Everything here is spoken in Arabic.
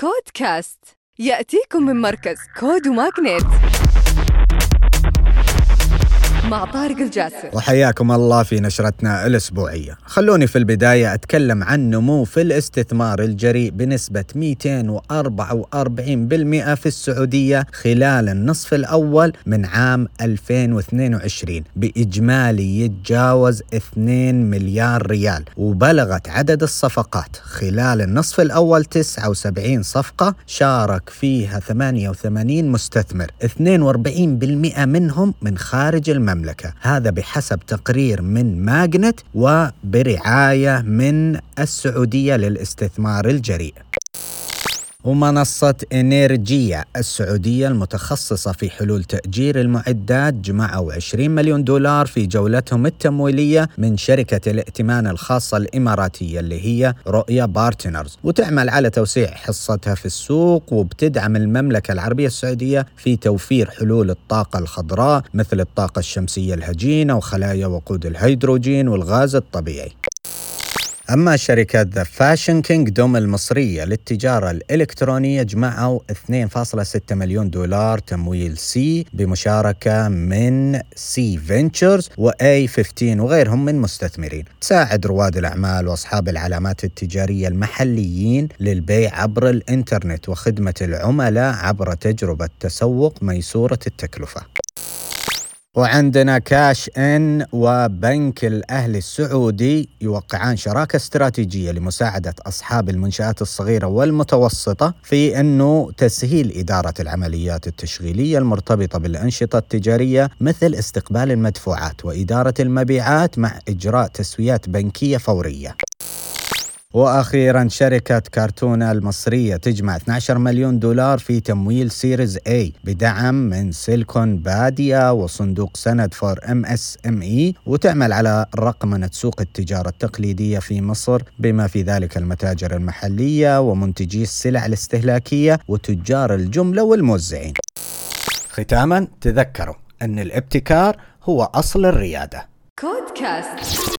Code Cast يأتيكم من مركز Code و MAGNiTT مع طارق الجاسر وحياكم الله في نشرتنا الأسبوعية. خلوني في البداية أتكلم عن نمو في الاستثمار الجريء بنسبة 244% في السعودية خلال النصف الأول من عام 2022 بإجمالي يتجاوز 2 مليار ريال. وبلغت عدد الصفقات. خلال النصف الأول 79 صفقة شارك فيها 88 مستثمر. 42% منهم من خارج المملكة. المملكة. هذا بحسب تقرير من MAGNiTT وبرعاية من السعودية للاستثمار الجريء. ومنصة إنيرجيا السعودية المتخصصة في حلول تأجير المعدات جمعوا 20 مليون دولار في جولتهم التمويلية من شركة الائتمان الخاصة الإماراتية اللي هي رؤيا Partners وتعمل على توسيع حصتها في السوق وبتدعم المملكة العربية السعودية في توفير حلول الطاقة الخضراء مثل الطاقة الشمسية الهجينة وخلايا وقود الهيدروجين والغاز الطبيعي. أما شركة The Fashion Kingdom المصرية للتجارة الإلكترونية جمعوا 2.6 مليون دولار تمويل seed بمشاركة من C Ventures و A15 وغيرهم من مستثمرين. تساعد رواد الأعمال وأصحاب العلامات التجارية المحليين للبيع عبر الإنترنت وخدمة العملاء عبر تجربة تسوق ميسورة التكلفة. وعندنا Cash In وبنك الأهلي السعودي يوقعان شراكة استراتيجية لمساعدة أصحاب المنشآت الصغيرة والمتوسطة في إنه تسهيل إدارة العمليات التشغيلية المرتبطة بالأنشطة التجارية مثل استقبال المدفوعات وإدارة المبيعات مع إجراء تسويات بنكية فورية. وأخيرا شركة كارتونا المصرية تجمع 12 مليون دولار في تمويل Series A بدعم من Silicon Badia وصندوق سند for MSME وتعمل على رقمنه سوق التجارة التقليدية في مصر بما في ذلك المتاجر المحلية ومنتجي السلع الاستهلاكية وتجار الجملة والموزعين. ختاما تذكروا أن الابتكار هو أصل الريادة. كود كاست